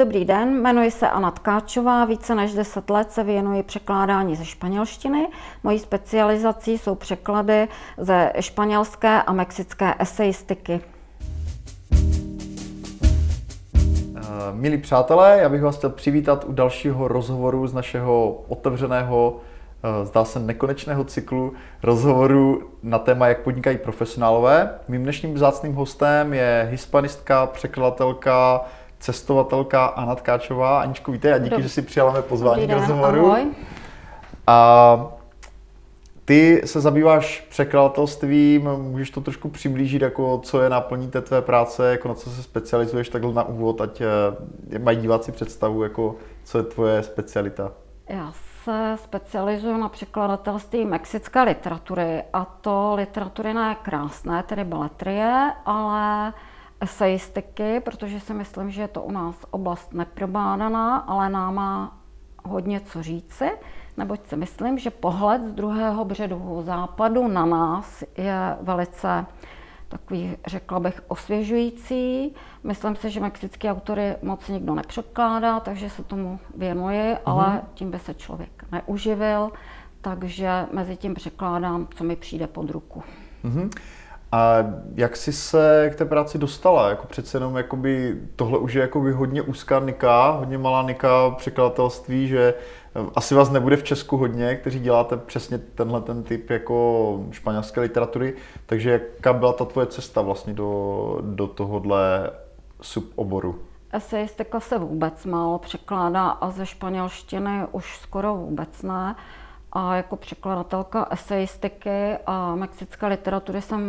Dobrý den, jmenuji se Anna Tkáčová, více než 10 let se věnuji překládání ze španělštiny. Mojí specializací jsou překlady ze španělské a mexické eseistiky. Eh, milí přátelé, já bych vás chtěl přivítat u dalšího rozhovoru z našeho otevřeného, eh, zdá se nekonečného cyklu rozhovoru na téma, jak podnikají profesionálové. Mým dnešním vzácným hostem je hispanistka, překladatelka, cestovatelka Anna Tkáčová. Aničku, víte, a díky, Dobrý. že si přijala mé pozvání do rozhovoru. Ahoj. A ty se zabýváš překladatelstvím, můžeš to trošku přiblížit, jako co je náplní té tvé práce, jako na co se specializuješ takhle na úvod, ať eh, mají diváci představu, jako co je tvoje specialita. Já se specializuju na překladatelství mexické literatury a to literatury ne krásné, tedy beletrie, ale eseistiky, protože si myslím, že je to u nás oblast neprobádaná, ale nám má hodně co říci, neboť si myslím, že pohled z druhého břehu západu na nás je velice takový, řekla bych, osvěžující. Myslím si, že mexický autory moc nikdo nepřekládá, takže se tomu věnuji, mm-hmm. ale tím by se člověk neuživil, takže mezi tím překládám, co mi přijde pod ruku. Mm-hmm. A jak jsi se k té práci dostala? Jako přece jenom jakoby, tohle už je jakoby hodně úzká nika, hodně malá nika překladatelství, že eh, asi vás nebude v Česku hodně, kteří děláte přesně tenhle ten typ jako španělské literatury. Takže jaká byla ta tvoje cesta vlastně do, do tohohle suboboru? Esejistika se vůbec málo překládá a ze španělštiny už skoro vůbec ne. A jako překladatelka eseistiky a mexické literatury jsem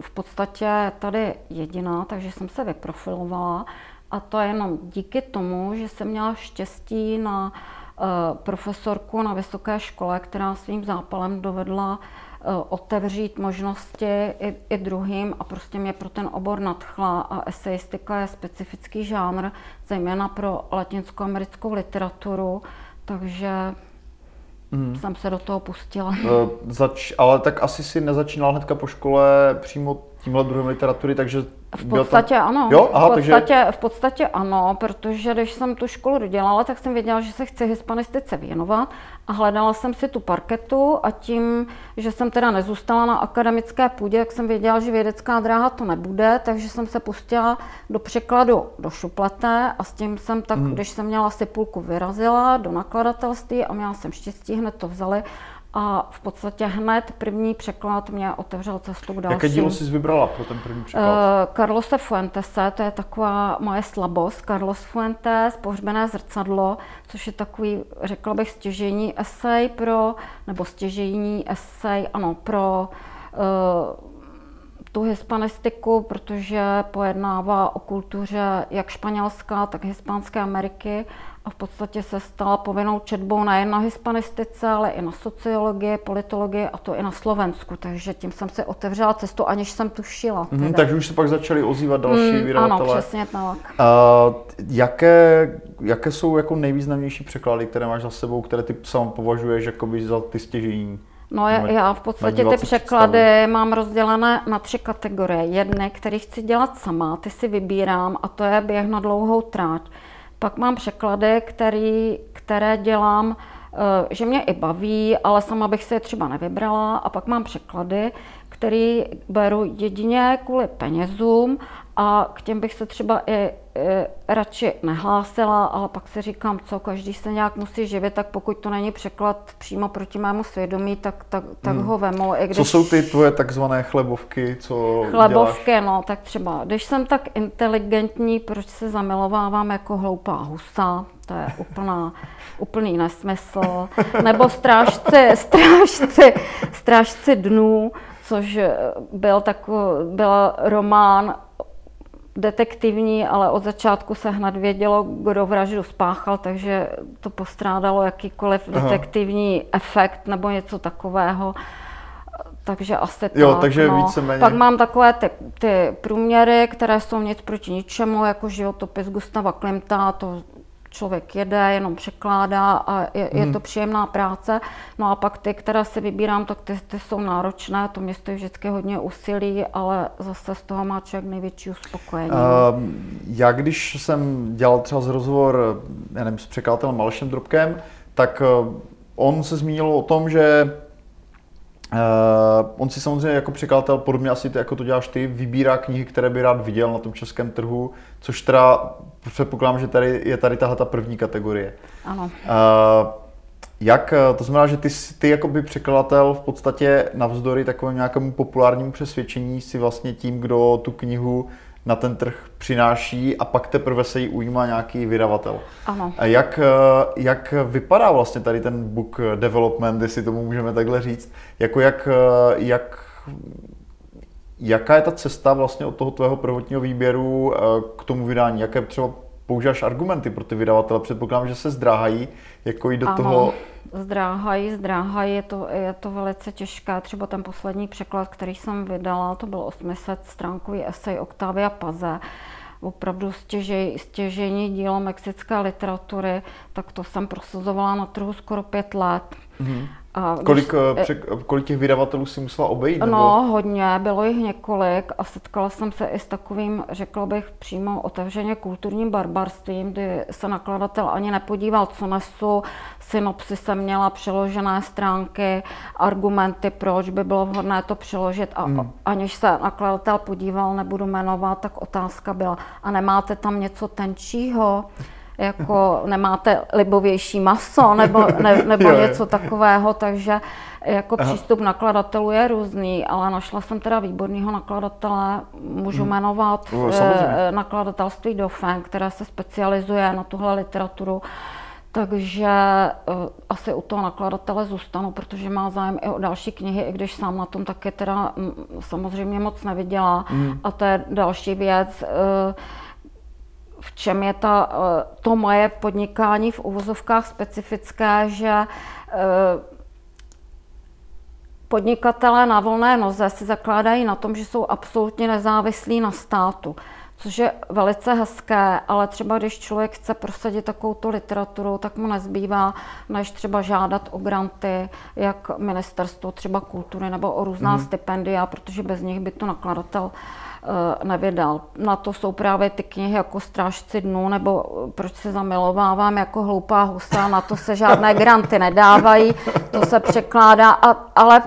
v podstatě tady jediná, takže jsem se vyprofilovala. A to jenom díky tomu, že jsem měla štěstí na uh, profesorku na vysoké škole, která svým zápalem dovedla uh, otevřít možnosti i, i druhým. A prostě mě pro ten obor nadchla. A eseistika je specifický žánr, zejména pro latinskoamerickou literaturu, takže mm. jsem se do toho pustila. Uh, zač, ale tak asi si nezačínala hnedka po škole přímo tímhle druhem literatury, takže v podstatě tam... ano. Jo? Aha, v, podstatě, takže... v podstatě ano, protože když jsem tu školu dodělala, tak jsem věděla, že se chci hispanistice věnovat a hledala jsem si tu parketu a tím, že jsem teda nezůstala na akademické půdě, tak jsem věděla, že vědecká dráha to nebude, takže jsem se pustila do překladu do šupleté a s tím jsem tak, hmm. když jsem měla asi půlku vyrazila do nakladatelství a měla jsem štěstí, hned to vzali a v podstatě hned první překlad mě otevřel cestu k dalším. Jaké dílo jsi vybrala pro ten první překlad? Uh, Carlose Fuentese, to je taková moje slabost. Carlos Fuentes, Pohřbené zrcadlo, což je takový, řekla bych, stěžení esej pro, nebo stěžení esej, ano, pro uh, tu hispanistiku, protože pojednává o kultuře jak španělská, tak hispánské Ameriky a v podstatě se stala povinnou četbou nejen na hispanistice, ale i na sociologii, politologii a to i na Slovensku. Takže tím jsem si otevřela cestu, aniž jsem tušila. Mm, takže už se pak začaly ozývat další mm, vydavatelé. Ano, přesně tak. Uh, jaké, jaké jsou jako nejvýznamnější překlady, které máš za sebou, které ty sám považuješ jakoby za ty stěžení? No já, já v podstatě ty překlady představu. mám rozdělené na tři kategorie. Jedny, které chci dělat sama, ty si vybírám a to je běh na dlouhou tráť. Pak mám překlady, který, které dělám, eh, že mě i baví, ale sama bych si je třeba nevybrala. A pak mám překlady, který beru jedině kvůli penězům a k těm bych se třeba i, i radši nehlásila, ale pak si říkám, co, každý se nějak musí živit, tak pokud to není překlad přímo proti mému svědomí, tak, tak, tak hmm. ho vemu. I když... Co jsou ty tvoje takzvané chlebovky, co Chlebovky, děláš? no, tak třeba, když jsem tak inteligentní, proč se zamilovávám jako hloupá husa, to je úplná, úplný nesmysl. Nebo strážci, strážci, strážci dnů, což byl, takový, byl román detektivní, ale od začátku se hned vědělo, kdo vraždu spáchal, takže to postrádalo jakýkoliv Aha. detektivní efekt nebo něco takového. Takže asi jo, tak. takže no. víceméně. Pak mám takové ty, ty průměry, které jsou nic proti ničemu, jako životopis Gustava Klimta, to člověk jede, jenom překládá a je, je Mhm. to příjemná práce. No a pak ty, které si vybírám, tak ty, ty jsou náročné, to mě stojí vždycky hodně úsilí, ale zase z toho má člověk největší uspokojení. Uh, já když jsem dělal třeba z rozhovor, já nevím, s překladatelem Malešem Drobkem, tak uh, on se zmínil o tom, že uh, on si samozřejmě jako překladatel, podobně asi ty, jako to děláš ty, vybírá knihy, které by rád viděl na tom českém trhu, což teda předpokládám, že tady je tady tahle ta první kategorie. Ano. Uh, jak, eh, to znamená, že ty, ty jako by překladatel v podstatě navzdory takovému nějakému populárnímu přesvědčení si vlastně tím, kdo tu knihu na ten trh přináší a pak teprve se jí ujímá nějaký vydavatel. Ano. A jak, eh, jak vypadá vlastně tady ten book development, jestli tomu můžeme takhle říct? Jako jak, eh, jak, jaká je ta cesta vlastně od toho tvého prvotního výběru eh, k tomu vydání? Jaké třeba používáš argumenty pro ty vydavatele? Předpokládám, že se zdráhají, jako jít do ano, toho... zdráhají, zdráhají, je to, je to velice těžké. Třeba ten poslední překlad, který jsem vydala, to byl 800 stránkový esej Octavia Paze, opravdu stěžej, stěžení dílo mexické literatury, tak to jsem prosazovala na trhu skoro pět let. Mhm. A Kolik, eh, přek, kolik těch vydavatelů si musela obejít? nebo- No, hodně, bylo jich několik a setkala jsem se i s takovým, řekla bych, přímo otevřeně kulturním barbarstvím, kdy se nakladatel ani nepodíval, co nesu, synopsy jsem měla přeložené stránky, argumenty, proč by bylo vhodné to přeložit a Hmm. aniž se nakladatel podíval, nebudu jmenovat, tak otázka byla, a nemáte tam něco tenčího? Jako nemáte libovější maso nebo, ne, nebo Jo, jo. něco takového, takže jako přístup nakladatelů je různý, ale našla jsem teda výborného nakladatele, můžu jmenovat No, eh, samozřejmě. nakladatelství Dauphin, které se specializuje na tuhle literaturu. Takže eh, asi u toho nakladatele zůstanu, protože má zájem i o další knihy, i když sám na tom taky teda mm, samozřejmě moc nevydělá. A to je další věc. eh, v čem je ta, eh, to moje podnikání v uvozovkách specifické, že eh, podnikatelé na volné noze si zakládají na tom, že jsou absolutně nezávislí na státu, což je velice hezké, ale třeba když člověk chce prosadit takovouto literaturu, tak mu nezbývá, než třeba žádat o granty, jak ministerstvo třeba kultury nebo o různá stipendia, protože bez nich by to nakladatel nevydal. Na to jsou právě ty knihy jako Strážci dnů nebo eh, Proč se zamilovávám jako hloupá husa, na to se žádné granty nedávají, to se překládá, a, ale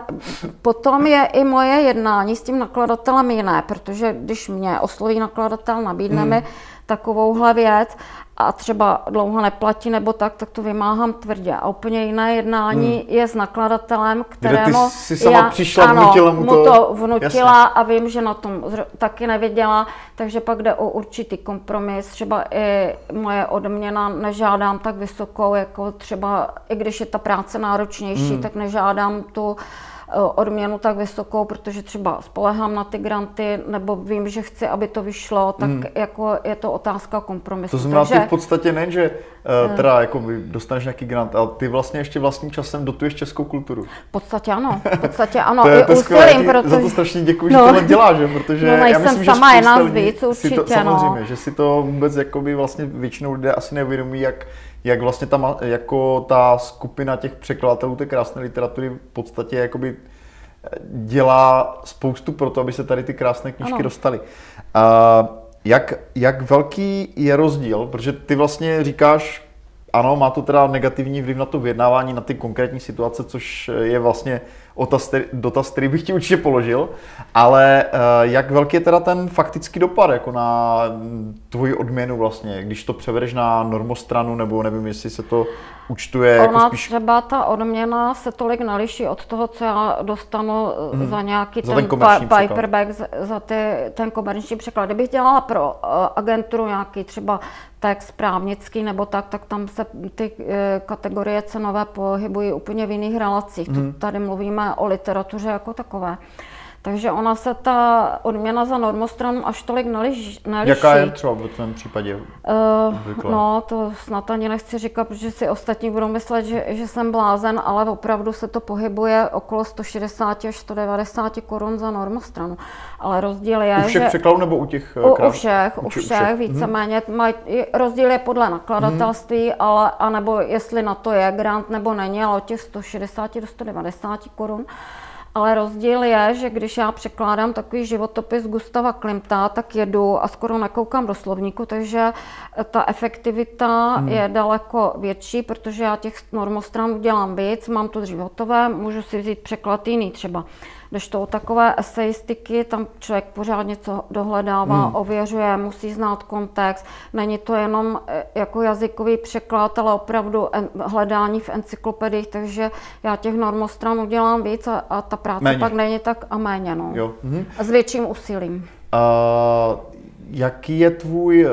potom je i moje jednání s tím nakladatelem jiné, protože když mě osloví nakladatel, nabídne mi takovouhle věc a třeba dlouho neplatí nebo tak, tak to vymáhám tvrdě. A úplně jiné jednání je s nakladatelem, kterému jsi sama přišla, ano, vnutila mu to. to vnutila Jasně. a vím, že na tom taky nevěděla, takže pak jde o určitý kompromis. Třeba i moje odměna nežádám tak vysokou, jako třeba, i když je ta práce náročnější, Hmm. tak nežádám tu odměnu tak vysokou, protože třeba spolehám na ty granty, nebo vím, že chci, aby to vyšlo, tak jako je to otázka kompromisu. Hmm. To znamená, takže, ty v podstatě nejen, že uh, teda jako dostaneš nějaký grant, ale ty vlastně ještě vlastním časem dotuješ českou kulturu. v podstatě ano, v podstatě ano, to je, to je skvělé, úsilím, já ti za to strašně děkuji, že No. tohle děláš, že? protože No, já nejsem myslím, že sama, je spousta nás víc si to, určitě, no. samozřejmě, že si to vůbec jakoby vlastně většinou lidé asi neuvědomí, jak, jak vlastně ta, jako ta skupina těch překladatelů té krásné literatury v podstatě jakoby eh, dělá spoustu pro to, aby se tady ty krásné knížky Ano. dostaly. A jak, jak velký je rozdíl, protože ty vlastně říkáš, ano, má to teda negativní vliv na to vyjednávání, na ty konkrétní situace, což je vlastně otaz, dotaz, který bych ti určitě položil, ale eh, jak velký je teda ten faktický dopad jako na tvoji odměnu vlastně, když to převedeš na normostranu, nebo nevím, jestli se to účtuje jako Ona spíš... třeba ta odměna se tolik neliší od toho, co já dostanu mm. za nějaký Za ten, ten paperback, za, za ty, ten komerční překlad. Kdybych dělala pro uh, agenturu nějaký třeba text právnický nebo tak, tak tam se ty uh, kategorie cenové pohybují úplně v jiných relacích. To tady mluvíme o literatuře jako takové. Takže ona se ta odměna za normostranu až tolik neliš, neliší. Jaká je třeba v tom případě? Uh, no, to snad ani nechci říkat, protože si ostatní budou myslet, že, že jsem blázen, ale opravdu se to pohybuje okolo 160 až 190 korun za normostranu. Ale rozdíl je, U všech že... překladů nebo u těch U, u všech, u všech, všech. Mhm. víceméně. Hmm. Maj, rozdíl je podle nakladatelství, hmm. ale, anebo jestli na to je grant nebo není, ale od těch 160 do 190 korun. Ale rozdíl je, že když já překládám takový životopis Gustava Klimta, tak jedu a skoro nekoukám do slovníku, takže ta efektivita hmm. je daleko větší, protože já těch normostran udělám víc, mám to dřív hotové, můžu si vzít překlad jiný třeba když to takové eseistiky, tam člověk pořád něco dohledává, hmm. ověřuje, musí znát kontext. Není to jenom e, jako jazykový překlad, ale opravdu hledání v encyklopediích, takže já těch normostran udělám víc a, a ta práce méně. pak není tak a méně. No. Jo. Hmm. A s větším úsilím. Uh, jaký je tvůj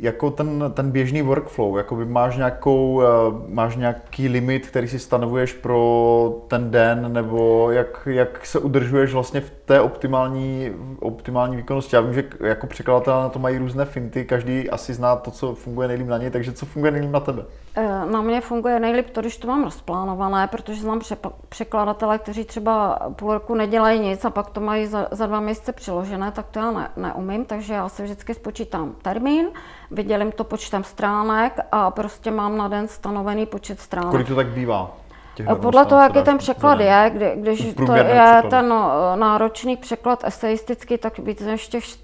jako ten, ten běžný workflow, jako by máš, nějakou, eh, máš nějaký limit, který si stanovuješ pro ten den, nebo jak, jak se udržuješ vlastně v té optimální, optimální výkonnosti. Já vím, že jako překladatel na to mají různé finty, každý asi zná to, co funguje nejlíp na něj, takže co funguje nejlíp na tebe? Eh, na mě funguje nejlíp to, když to mám rozplánované, protože znám překladatele, kteří třeba půl roku nedělají nic a pak to mají za, za dva měsíce přiložené, tak to já ne, neumím, takže já si vždycky spočítám termín, vydělím to počtem stránek a prostě mám na den stanovený počet stránek. Kolik to tak bývá? Podle toho, jaký ten překlad je, kdy, když to je překlad. ten no, náročný překlad eseistický, tak víc než těch eh,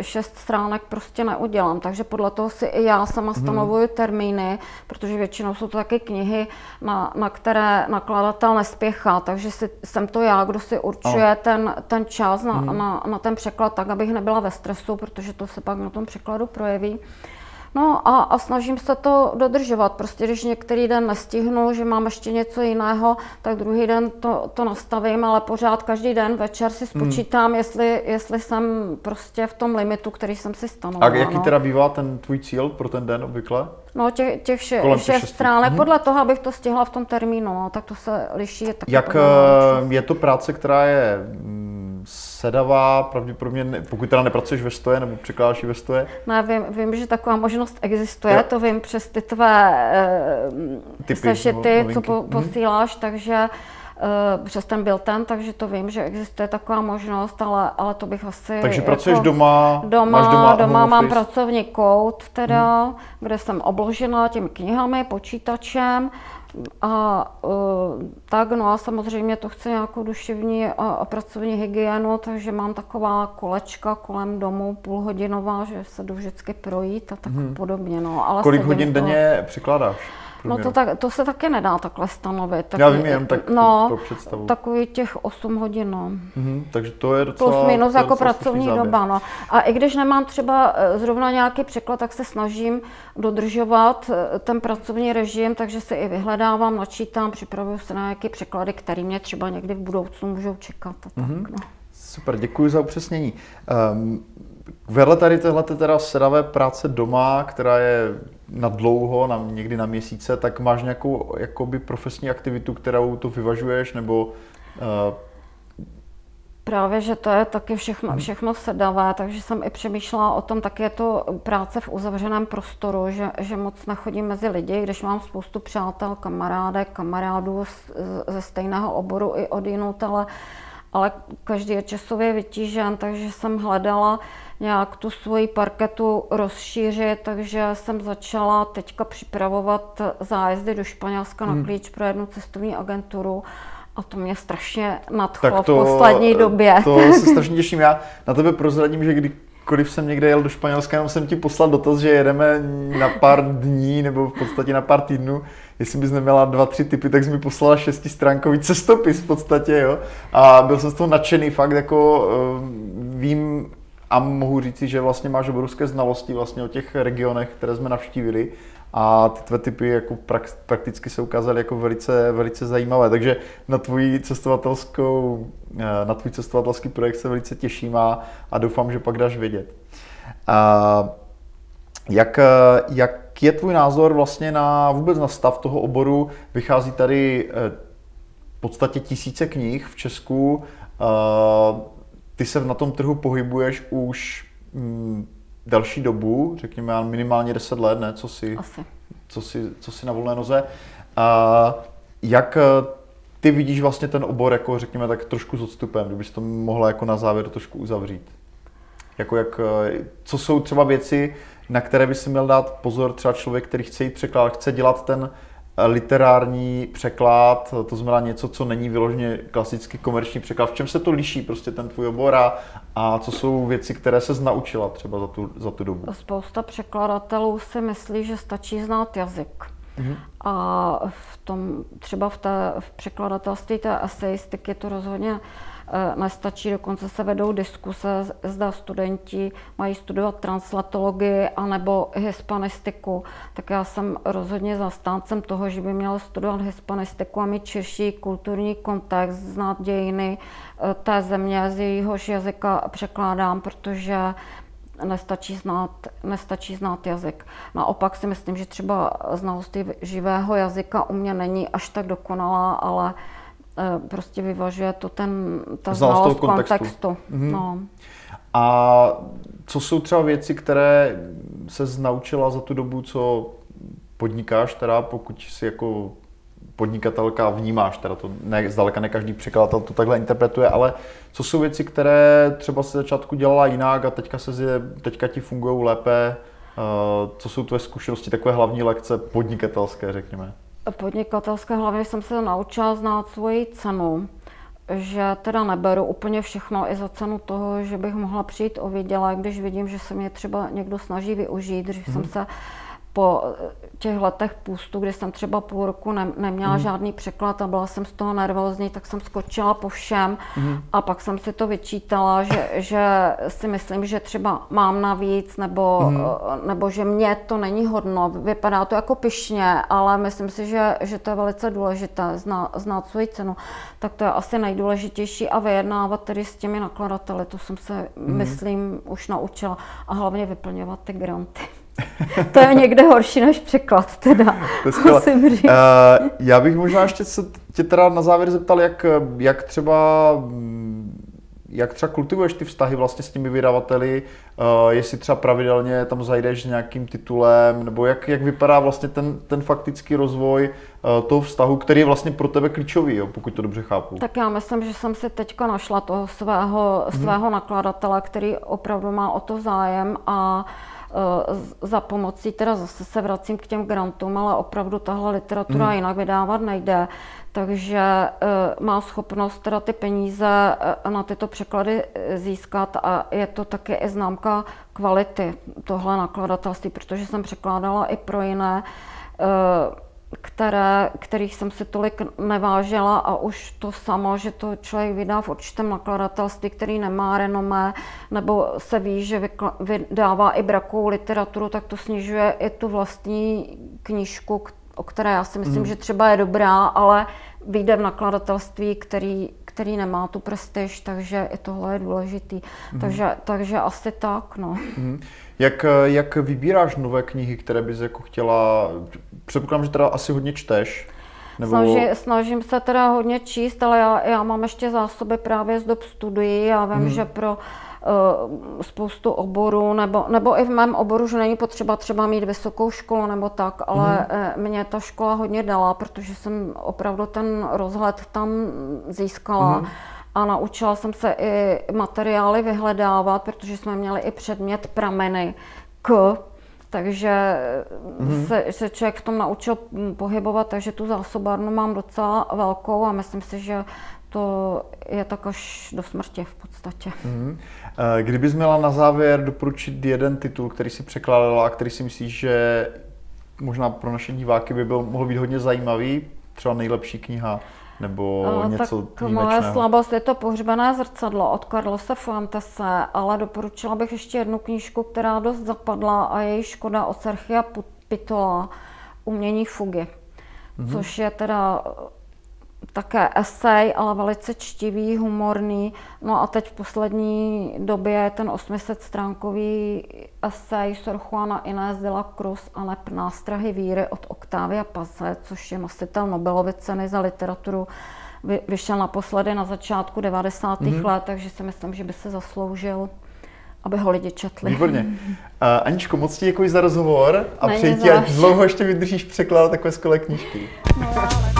šest stránek prostě neudělám. Takže podle toho si i já sama mhm. stanovuju termíny, protože většinou jsou to taky knihy, na, na které nakladatel nespěchá. Takže si, jsem to já, kdo si určuje ten, ten čas na, hmm. na, na ten překlad tak, abych nebyla ve stresu, protože to se pak na tom překladu projeví. No a, a snažím se to dodržovat. Prostě když některý den nestihnu, že mám ještě něco jiného, tak druhý den to, to nastavím, ale pořád každý den večer si hmm. spočítám, hmm. jestli, jestli jsem prostě v tom limitu, který jsem si stanovila. A jaký no. teda bývá ten tvůj cíl pro ten den obvykle? No těch, těch še, šest stránek, hmm. podle toho, abych to stihla v tom termínu, no, tak to se liší. Je Jak eh, je to práce, která je sedavá, pravděpodobně, ne, pokud teda nepracuješ ve stoje nebo překládáš ve stoje? Ne, vím, vím, že taková možnost existuje, jo. to vím přes ty tvé uh, Typy, sešity, co po, mhm. posíláš, takže uh, přes ten byl ten, takže to vím, že existuje taková možnost, ale, ale to bych asi... Takže jako pracuješ doma? Doma, máš doma, doma mám pracovní kout, teda, hmm. kde jsem obložena těmi knihami, počítačem, a uh, tak, no a samozřejmě to chce nějakou duševní a, a pracovní hygienu, takže mám taková kolečka kolem domu půlhodinová, že se jdu vždycky projít a tak hmm. podobně. No, ale Kolik hodin to... denně překládáš? No to, tak, to se taky nedá takhle stanovit. Tak, Já vím jen tak no, pro představu. Takový těch 8 hodin, no. Mm-hmm, takže to je docela... Plus minus jako pracovní doba, no. A i když nemám třeba eh, zrovna nějaký překlad, tak se snažím dodržovat eh, ten pracovní režim, takže se i vyhledávám, načítám, připravuju se na nějaké překlady, které mě třeba někdy v budoucnu můžou čekat. A tak, mm-hmm. no. Super, děkuji za upřesnění. Um, vedle tady téhle teda sedavé práce doma, která je na dlouho, na, někdy na měsíce, tak máš nějakou jakoby profesní aktivitu, kterou to vyvažuješ, nebo uh, Právě, že to je taky všechno, mhm. všechno sedavé, takže jsem i přemýšlela o tom, tak je to práce v uzavřeném prostoru, že, že moc nechodím mezi lidi, když mám spoustu přátel, kamarádek, kamarádů z, ze stejného oboru i od jinut, ale, ale každý je časově vytížen, takže jsem hledala nějak tu svoji parketu rozšířit, takže jsem začala teďka připravovat zájezdy do Španělska hmm. na klíč pro jednu cestovní agenturu. A to mě strašně nadchlo tak to, v poslední době. To se strašně těším. Já na tebe prozradím, že kdykoliv jsem někde jel do Španělska, jenom jsem ti poslal dotaz, že jedeme na pár dní nebo v podstatě na pár týdnů. Jestli bys neměla dva, tři typy, tak jsi mi poslala šestistránkový cestopis v podstatě, jo. A byl jsem z toho nadšený, fakt jako uh, vím, a mohu říci, že vlastně máš obrovské znalosti vlastně o těch regionech, které jsme navštívili a ty tvé typy jako prakticky se ukázaly jako velice, velice zajímavé. Takže na tvůj cestovatelskou, eh, na tvůj cestovatelský projekt se velice těším a, a doufám, že pak dáš vědět. A jak, eh, jak je tvůj názor vlastně na vůbec na stav toho oboru? Vychází tady eh, v podstatě tisíce knih v Česku, ty se na tom trhu pohybuješ už mm, další dobu, řekněme minimálně 10 let, ne? Co si. Co si, co si na volné noze. A jak ty vidíš vlastně ten obor, jako řekněme tak trošku s odstupem, kdybys to mohla jako na závěr trošku uzavřít? Jako jak, co jsou třeba věci, na které by si měl dát pozor třeba člověk, který chce jít překlad, chce dělat ten literární překlad, to znamená něco, co není vyloženě klasický komerční překlad. V čem se to liší prostě ten tvůj obor a, a co jsou věci, které se naučila třeba za tu, za tu dobu? Spousta překladatelů si myslí, že stačí znát jazyk. Mm-hmm. A v tom, třeba v, té, v překladatelství té eseistiky to rozhodně Eh, nestačí, dokonce se vedou diskuse, zda studenti mají studovat translatologii anebo hispanistiku, tak já jsem rozhodně zastáncem toho, že by měl studovat hispanistiku a mít širší kulturní kontext, znát dějiny eh, té země, z jejíhož jazyka překládám, protože nestačí znát, nestačí znát jazyk. Naopak si myslím, že třeba znalost živého jazyka u mě není až tak dokonalá, ale Eh, prostě vyvažuje to ten, ta znalost, znalost kontextu. kontextu. Mm-hmm. No. A co jsou třeba věci, které se naučila za tu dobu, co podnikáš, teda pokud si jako podnikatelka vnímáš, teda to ne, zdaleka ne každý překladatel to takhle interpretuje, ale co jsou věci, které třeba se začátku dělala jinak a teďka, se, teďka ti fungují lépe, uh, co jsou tvoje zkušenosti, takové hlavní lekce podnikatelské, řekněme? Podnikatelské hlavně jsem se naučila znát svoji cenu, že teda neberu úplně všechno i za cenu toho, že bych mohla přijít o výdělek, když vidím, že se mě třeba někdo snaží využít, že mm-hmm. jsem se po těch letech půstu, kdy jsem třeba půl roku ne, neměla mm. žádný překlad a byla jsem z toho nervózní, tak jsem skočila po všem mm. a pak jsem si to vyčítala, že, že si myslím, že třeba mám navíc nebo, mm. nebo že mě to není hodno. Vypadá to jako pyšně, ale myslím si, že, že to je velice důležité zná, znát svoji cenu. Tak to je asi nejdůležitější a vyjednávat tedy s těmi nakladateli, to jsem se, mm. myslím, už naučila a hlavně vyplňovat ty granty to je někde horší než překlad, teda. To musím říct. Uh, já bych možná ještě se tě teda na závěr zeptal, jak, jak třeba jak třeba kultivuješ ty vztahy vlastně s těmi vydavateli, uh, jestli třeba pravidelně tam zajdeš s nějakým titulem, nebo jak, jak vypadá vlastně ten, ten faktický rozvoj uh, toho vztahu, který je vlastně pro tebe klíčový, jo, pokud to dobře chápu. Tak já myslím, že jsem si teďka našla toho svého, mm-hmm. svého nakladatele, který opravdu má o to zájem a uh, za pomocí, teda zase se vracím k těm grantům, ale opravdu tahle literatura hmm. jinak vydávat nejde, takže eh, má schopnost teda ty peníze eh, na tyto překlady získat a je to také i známka kvality tohle nakladatelství, protože jsem překládala i pro jiné které, kterých jsem si tolik nevážila a už to samo, že to člověk vydá v určitém nakladatelství, který nemá renomé, nebo se ví, že vydává i brakou literaturu, tak to snižuje i tu vlastní knížku, o které já si myslím, mm. že třeba je dobrá, ale vyjde v nakladatelství, který, který nemá tu prestiž, takže i tohle je důležitý. Mm. Takže, takže asi tak, no. Mm. Jak, jak vybíráš nové knihy, které bys jako chtěla, předpokládám, že teda asi hodně čteš, nebo... Snaží, snažím se teda hodně číst, ale já, já mám ještě zásoby právě z dob studií. Já vím, hmm. že pro uh, spoustu oborů, nebo, nebo i v mém oboru, že není potřeba třeba mít vysokou školu nebo tak, ale hmm. mě ta škola hodně dala, protože jsem opravdu ten rozhled tam získala. Hmm a naučila jsem se i materiály vyhledávat, protože jsme měli i předmět prameny k, takže mm-hmm. se, se člověk v tom naučil pohybovat, takže tu zásobárnu mám docela velkou a myslím si, že to je tak až do smrti v podstatě. Mm-hmm. Kdybys měla na závěr doporučit jeden titul, který si překládala a který si myslíš, že možná pro naše diváky by byl, mohl být hodně zajímavý, třeba nejlepší kniha nebo uh, něco tak moje slabost je to pohřbené zrcadlo od Carlose Fuentese, ale doporučila bych ještě jednu knížku, která dost zapadla a je škoda od Serchia Pitola, Umění fugy, mm-hmm. což je teda také esej, ale velice čtivý, humorný. No a teď v poslední době je ten 800 stránkový esej Sor Juana Inés de la Cruz a nep nástrahy víry od Octavia Pase, což je nositel Nobelovy ceny za literaturu vyšel naposledy na začátku 90. Mm-hmm. let, takže si myslím, že by se zasloužil aby ho lidi četli. Výborně. Uh, Aničko, moc ti děkuji za rozhovor a přeji ti, ať dlouho ještě vydržíš překládat takové skvělé knížky. No, ale...